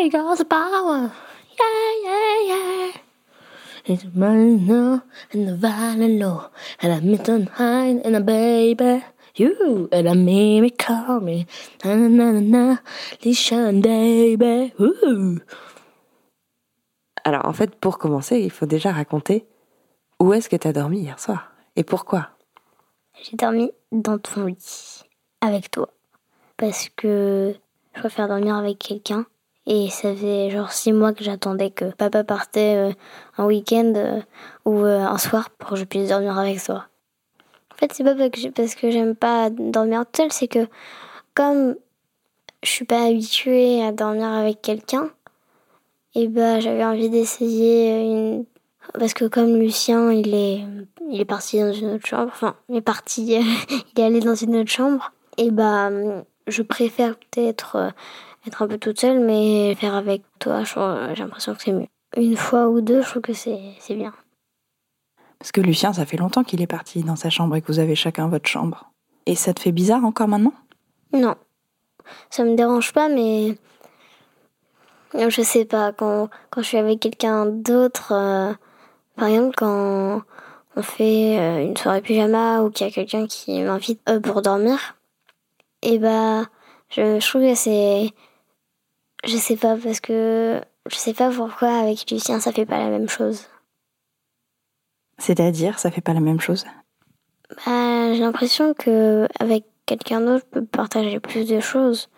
Yeah, yeah, yeah. It's now and low. And I'm and a baby. You and call me. Na na na baby. Alors en fait, pour commencer, il faut déjà raconter où est-ce que tu as dormi hier soir et pourquoi. J'ai dormi dans ton lit avec toi parce que je préfère dormir avec quelqu'un et ça fait genre six mois que j'attendais que papa partait euh, un week-end euh, ou euh, un soir pour que je puisse dormir avec toi. En fait, c'est pas parce que j'aime pas dormir toute seule, c'est que comme je suis pas habituée à dormir avec quelqu'un, et bah j'avais envie d'essayer une parce que comme Lucien, il est il est parti dans une autre chambre, enfin, il est parti il est allé dans une autre chambre et bah je préfère peut-être être un peu toute seule mais faire avec toi, trouve- j'ai l'impression que c'est mieux. Une fois ou deux, je trouve que c'est c'est bien. Parce que Lucien, ça fait longtemps qu'il est parti dans sa chambre et que vous avez chacun votre chambre. Et ça te fait bizarre encore maintenant? Non. Ça me dérange pas, mais. Je sais pas, quand, quand je suis avec quelqu'un d'autre, euh, par exemple, quand on fait euh, une soirée pyjama ou qu'il y a quelqu'un qui m'invite euh, pour dormir, et bah, je, je trouve que c'est. Je sais pas, parce que. Je sais pas pourquoi avec Lucien ça fait pas la même chose. C'est-à-dire, ça fait pas la même chose? Bah, j'ai l'impression que avec quelqu'un d'autre, je peux partager plus de choses.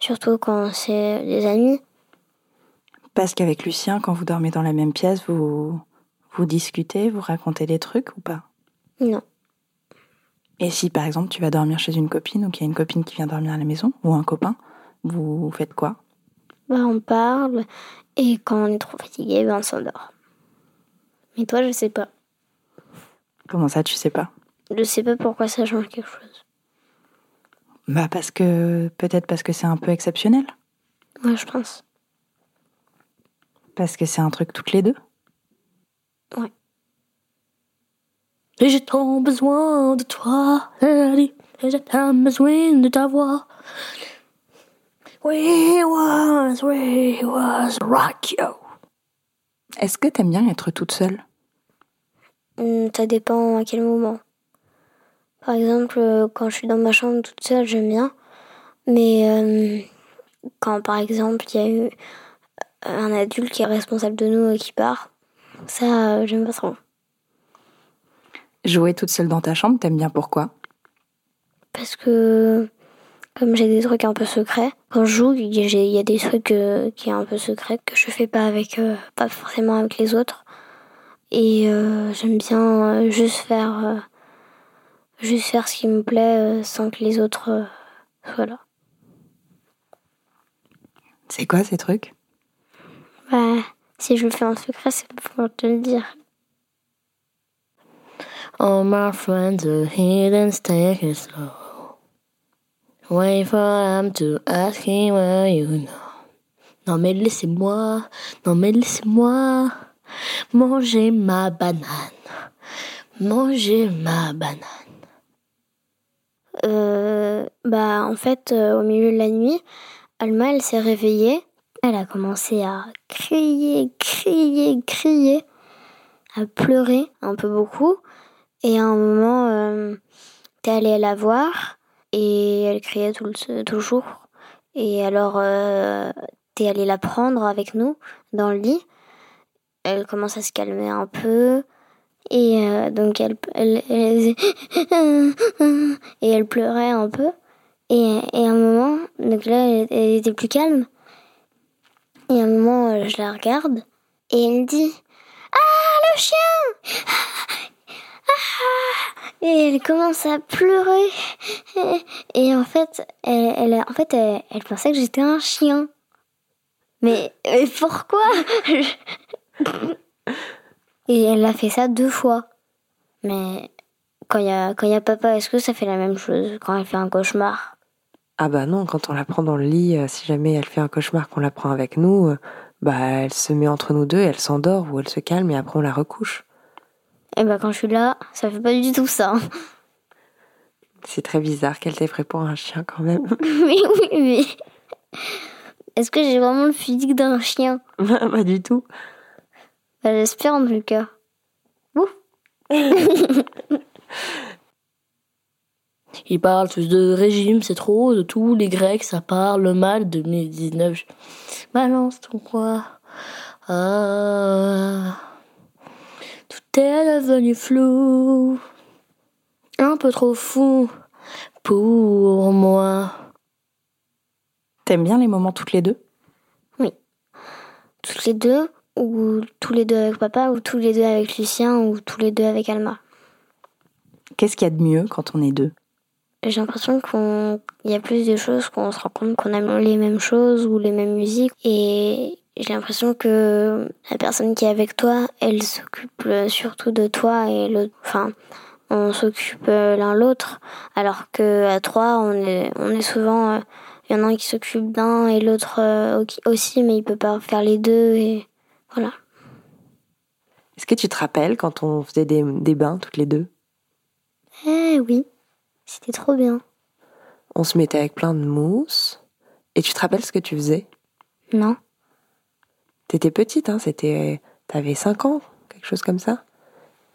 Surtout quand c'est des amis. Parce qu'avec Lucien, quand vous dormez dans la même pièce, vous, vous discutez, vous racontez des trucs ou pas? Non. Et si par exemple tu vas dormir chez une copine ou qu'il y a une copine qui vient dormir à la maison ou un copain, vous faites quoi? Bah, on parle et quand on est trop fatigué, bah, on s'endort. Mais toi, je sais pas. Comment ça, tu sais pas? Je sais pas pourquoi ça change quelque chose. Bah parce que peut-être parce que c'est un peu exceptionnel, Moi, je pense. parce que c'est un truc toutes les deux? Et j'ai tant besoin de toi. Et j'ai tant besoin de ta voix. We was, we was rock you. Est-ce que t'aimes bien être toute seule? Hum, Ça dépend à quel moment. Par exemple, euh, quand je suis dans ma chambre toute seule, j'aime bien. Mais euh, quand, par exemple, il y a eu un adulte qui est responsable de nous et qui part, ça, euh, j'aime pas trop. Jouer toute seule dans ta chambre, t'aimes bien pourquoi? Parce que comme j'ai des trucs un peu secrets, quand je joue, il y a- des trucs euh, qui sont un peu secrets que je fais pas avec, euh, pas forcément avec les autres. Et euh, j'aime bien euh, juste faire, euh, juste faire ce qui me plaît euh, sans que les autres euh, soient là. C'est quoi ces trucs? Bah, si je le fais en secret, c'est pour te le dire. All my friends are and take it slow. Wait for them to ask him where you know. Non mais laissez-moi, non mais laissez-moi manger ma banane. Manger ma banane. Euh, bah, en fait, euh, au milieu de la nuit, Alma, elle s'est réveillée. Elle a commencé à crier, crier, crier, à pleurer un peu beaucoup. Et à un moment, euh, t'es allée la voir et elle criait tout le, jour. Et alors, euh, t'es allée la prendre avec nous dans le lit. Elle commence à se calmer un peu. Et euh, donc, elle, elle, et elle pleurait un peu. Et, et à un moment, donc là, elle, était plus calme. Et à un moment, euh, je la regarde et elle dit Ah, le chien Ah Et elle commence à pleurer. Et, en fait, elle, en fait, elle, elle pensait que j'étais un chien. Mais, mais pourquoi Et elle a fait ça deux fois. Mais quand il y a, quand y a papa, est-ce que ça fait la même chose quand elle fait un cauchemar? Ah bah non, quand on la prend dans le lit, euh, si jamais elle fait un cauchemar qu'on la prend avec nous, euh, bah elle se met entre nous deux, elle s'endort ou elle se calme et après on la recouche. Et bah quand je suis là, ça fait pas du tout ça. C'est très bizarre qu'elle t'ait pris pour un chien quand même. oui, oui, oui. Est-ce que j'ai vraiment le physique d'un chien? Pas du tout. bah, J'espère en tout cas. Ouf. Ils parlent tous de régime, c'est trop, de tous les Grecs, ça parle mal. 2019, balance ton quoi Ah, est devenu flou, un peu trop fou pour moi. T'aimes bien les moments toutes les deux? Toutes les deux, ou tous les deux avec papa, ou tous les deux avec Lucien, ou tous les deux avec Alma. Qu'est-ce qu'il y a de mieux quand on est deux? J'ai l'impression qu'il y a plus de choses, qu'on se rend compte qu'on aime les mêmes choses ou les mêmes musiques. Et j'ai l'impression que la personne qui est avec toi, elle s'occupe surtout de toi et l'autre. Enfin, on s'occupe l'un l'autre. Alors que à trois, on est, on est souvent. euh, Il y en a un qui s'occupe d'un et l'autre euh, aussi, mais il peut pas faire les deux. Et voilà. Est-ce que tu te rappelles quand on faisait des, des bains toutes les deux? Eh oui, c'était trop bien. On se mettait avec plein de mousse. Et tu te rappelles ce que tu faisais? Non T'étais petite, hein C'était, t'avais 5 ans, quelque chose comme ça.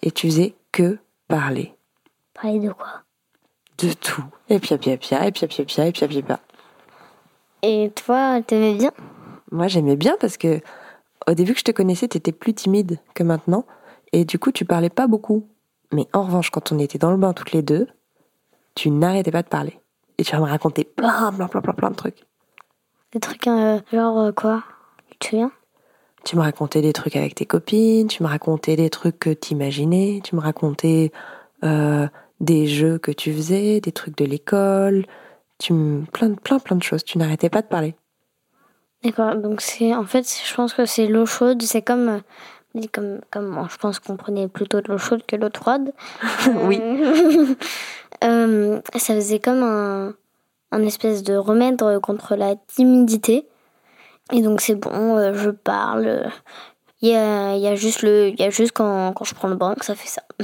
Et tu faisais que parler Parler de quoi? De tout. Et pia pia pia, et pia pia pia, et pia pia pia. Et toi, t'aimais bien? Moi, j'aimais bien parce que au début que je te connaissais, t'étais plus timide que maintenant. Et du coup, tu parlais pas beaucoup. Mais en revanche, quand on était dans le bain toutes les deux, tu n'arrêtais pas de parler. Et tu vas me raconter plein, plein, plein, plein, plein de trucs. Des trucs euh, genre euh, quoi? Tu te souviens? Tu me racontais des trucs avec tes copines, tu me racontais des trucs que t'imaginais, tu me racontais euh, des jeux que tu faisais, des trucs de l'école, tu me... plein, de- plein, plein de choses. Tu n'arrêtais pas de parler. D'accord, donc c'est en fait, je pense que c'est l'eau chaude, c'est comme euh, comme comme je pense qu'on prenait plutôt de l'eau chaude que l'eau froide. Oui. Euh, ça faisait comme un un espèce de remède contre la timidité. Et donc c'est bon, euh, je parle. Il y a, y a juste le, y a juste quand, quand je prends le bain que ça fait ça.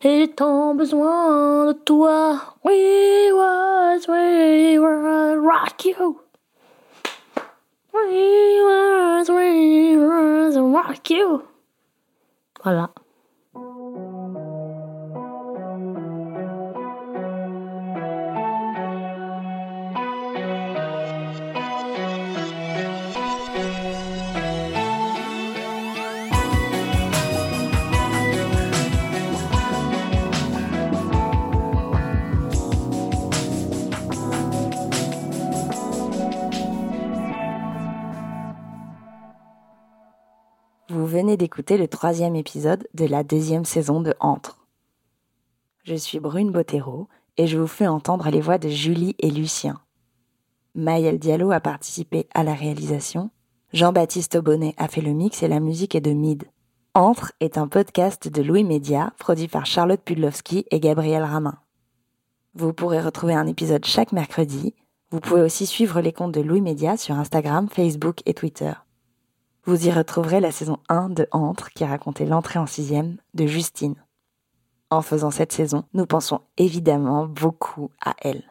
Et tant besoin de toi, we was, we were rock you. We was, we was rock you. Voilà. Vous venez d'écouter le troisième épisode de la deuxième saison de Entre. Je suis Brune Bottero et je vous fais entendre les voix de Julie et Lucien. Maëlle Diallo a participé à la réalisation. Jean-Baptiste Aubonnet a fait le mix et la musique est de Mid. Entre est un podcast de Louis Média produit par Charlotte Pudlowski et Gabriel Ramin. Vous pourrez retrouver un épisode chaque mercredi. Vous pouvez aussi suivre les comptes de Louis Média sur Instagram, Facebook et Twitter. Vous y retrouverez la saison 1 de Entre qui racontait l'entrée en sixième de Justine. En faisant cette saison, nous pensons évidemment beaucoup à elle.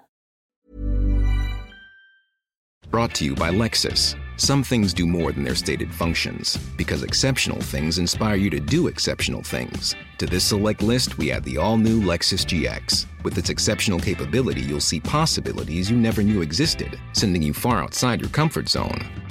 Brought to you by Lexus. Some things do more than their stated functions, because exceptional things inspire you to do exceptional things. To this select list, we add the all new Lexus GX. With its exceptional capability, you'll see possibilities you never knew existed, sending you far outside your comfort zone.